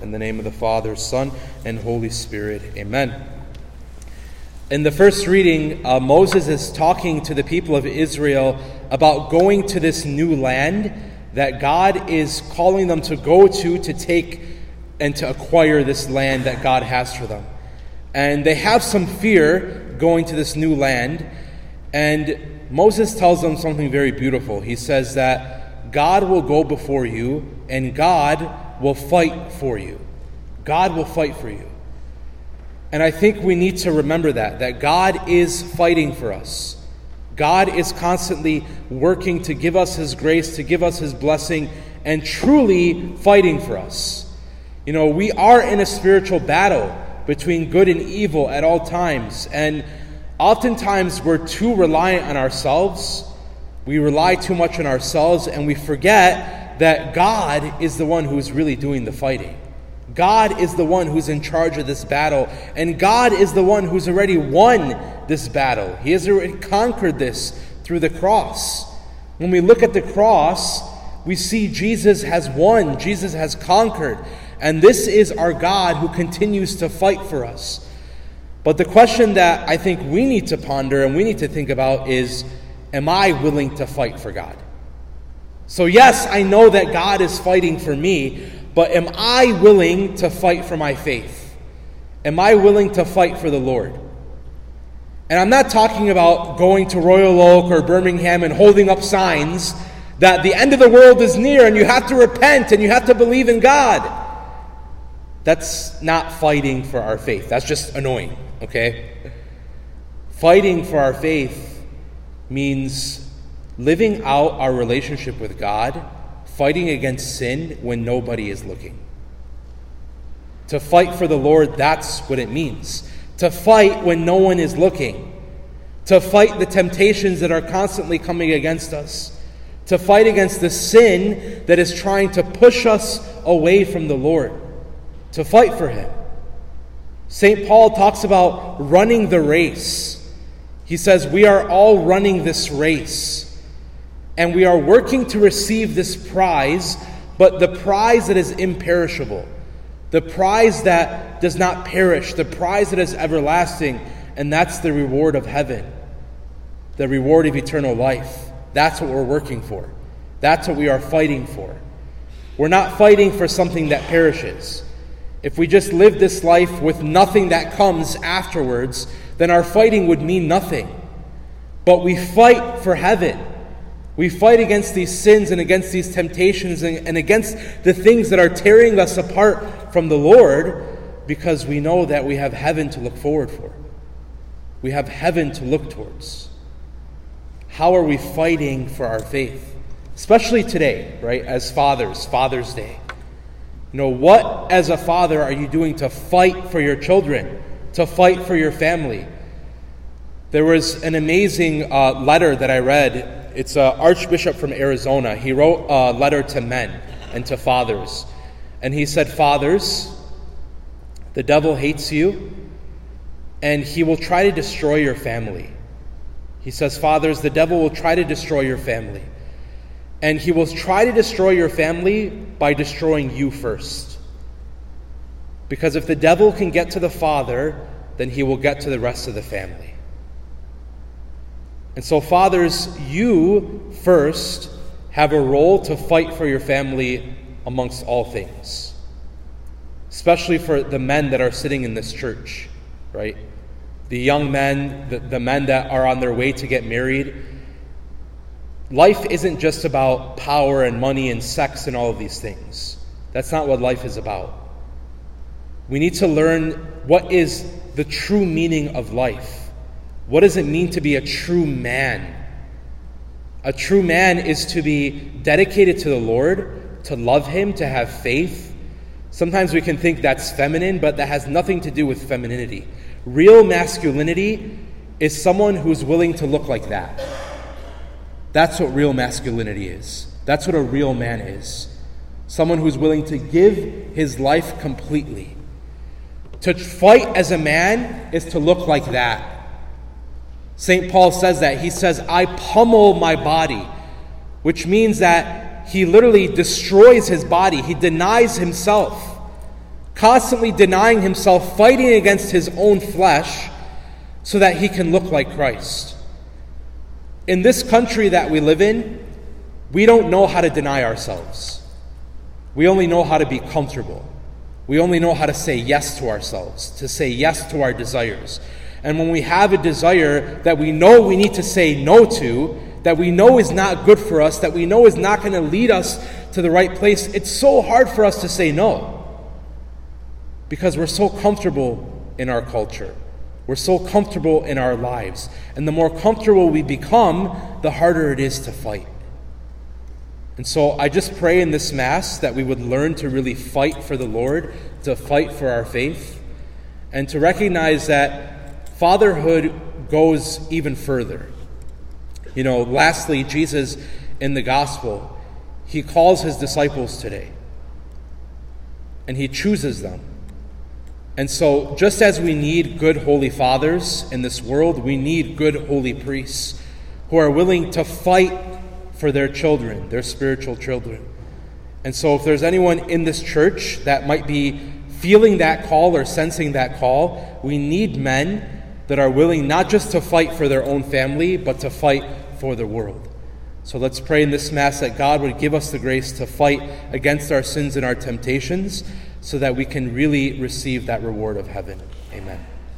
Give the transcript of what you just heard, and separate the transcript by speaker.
Speaker 1: In the name of the Father, Son, and Holy Spirit. Amen. In the first reading, uh, Moses is talking to the people of Israel about going to this new land that God is calling them to go to to take and to acquire this land that God has for them. And they have some fear going to this new land. And Moses tells them something very beautiful. He says that God will go before you and God will fight for you. God will fight for you. And I think we need to remember that, that God is fighting for us. God is constantly working to give us His grace, to give us His blessing, and truly fighting for us. You know, we are in a spiritual battle between good and evil at all times. And oftentimes we're too reliant on ourselves. We rely too much on ourselves and we forget that God is the one who's really doing the fighting. God is the one who's in charge of this battle, and God is the one who's already won this battle. He has already conquered this through the cross. When we look at the cross, we see Jesus has won, Jesus has conquered. And this is our God who continues to fight for us. But the question that I think we need to ponder and we need to think about is Am I willing to fight for God? So, yes, I know that God is fighting for me, but am I willing to fight for my faith? Am I willing to fight for the Lord? And I'm not talking about going to Royal Oak or Birmingham and holding up signs that the end of the world is near and you have to repent and you have to believe in God. That's not fighting for our faith. That's just annoying, okay? Fighting for our faith means living out our relationship with God, fighting against sin when nobody is looking. To fight for the Lord, that's what it means. To fight when no one is looking. To fight the temptations that are constantly coming against us. To fight against the sin that is trying to push us away from the Lord to fight for him. St. Paul talks about running the race. He says, We are all running this race, and we are working to receive this prize, but the prize that is imperishable, the prize that does not perish, the prize that is everlasting, and that's the reward of heaven, the reward of eternal life. That's what we're working for. That's what we are fighting for. We're not fighting for something that perishes. If we just live this life with nothing that comes afterwards, then our fighting would mean nothing. But we fight for heaven. We fight against these sins and against these temptations and, and against the things that are tearing us apart from the Lord because we know that we have heaven to look forward for. We have heaven to look towards. How are we fighting for our faith? Especially today, right? As fathers, Father's Day. You know, what as a father are you doing to fight for your children, to fight for your family? There was an amazing uh, letter that I read. It's an archbishop from Arizona. He wrote a letter to men and to fathers. And he said, Fathers, the devil hates you, and he will try to destroy your family. He says, Fathers, the devil will try to destroy your family. And he will try to destroy your family by destroying you first. Because if the devil can get to the father, then he will get to the rest of the family. And so, fathers, you first have a role to fight for your family amongst all things, especially for the men that are sitting in this church, right? The young men, the, the men that are on their way to get married Life isn't just about power and money and sex and all of these things. That's not what life is about. We need to learn what is the true meaning of life. What does it mean to be a true man? A true man is to be dedicated to the Lord, to love Him, to have faith. Sometimes we can think that's feminine, but that has nothing to do with femininity. Real masculinity is someone who's willing to look like that. That's what real masculinity is. That's what a real man is. Someone who's willing to give his life completely. To fight as a man is to look like that. St. Paul says that. He says, I pummel my body, which means that he literally destroys his body, he denies himself. constantly denying himself, fighting against his own flesh so that he can look like Christ. In this country that we live in, we don't know how to deny ourselves. We only know how to be comfortable. We only know how to say yes to ourselves, to say yes to our desires. And when we have a desire that we know we need to say no to, that we know is not good for us, that we know is not going to lead us to the right place, it's so hard for us to say no. Because we're so comfortable in our culture. We're so comfortable in our lives. And the more comfortable we become, the harder it is to fight. And so I just pray in this Mass that we would learn to really fight for the Lord, to fight for our faith, and to recognize that fatherhood goes even further. You know, lastly, Jesus in the gospel, he calls his disciples today, and he chooses them. And so, just as we need good holy fathers in this world, we need good holy priests who are willing to fight for their children, their spiritual children. And so, if there's anyone in this church that might be feeling that call or sensing that call, we need men that are willing not just to fight for their own family, but to fight for the world. So let's pray in this Mass that God would give us the grace to fight against our sins and our temptations so that we can really receive that reward of heaven. Amen.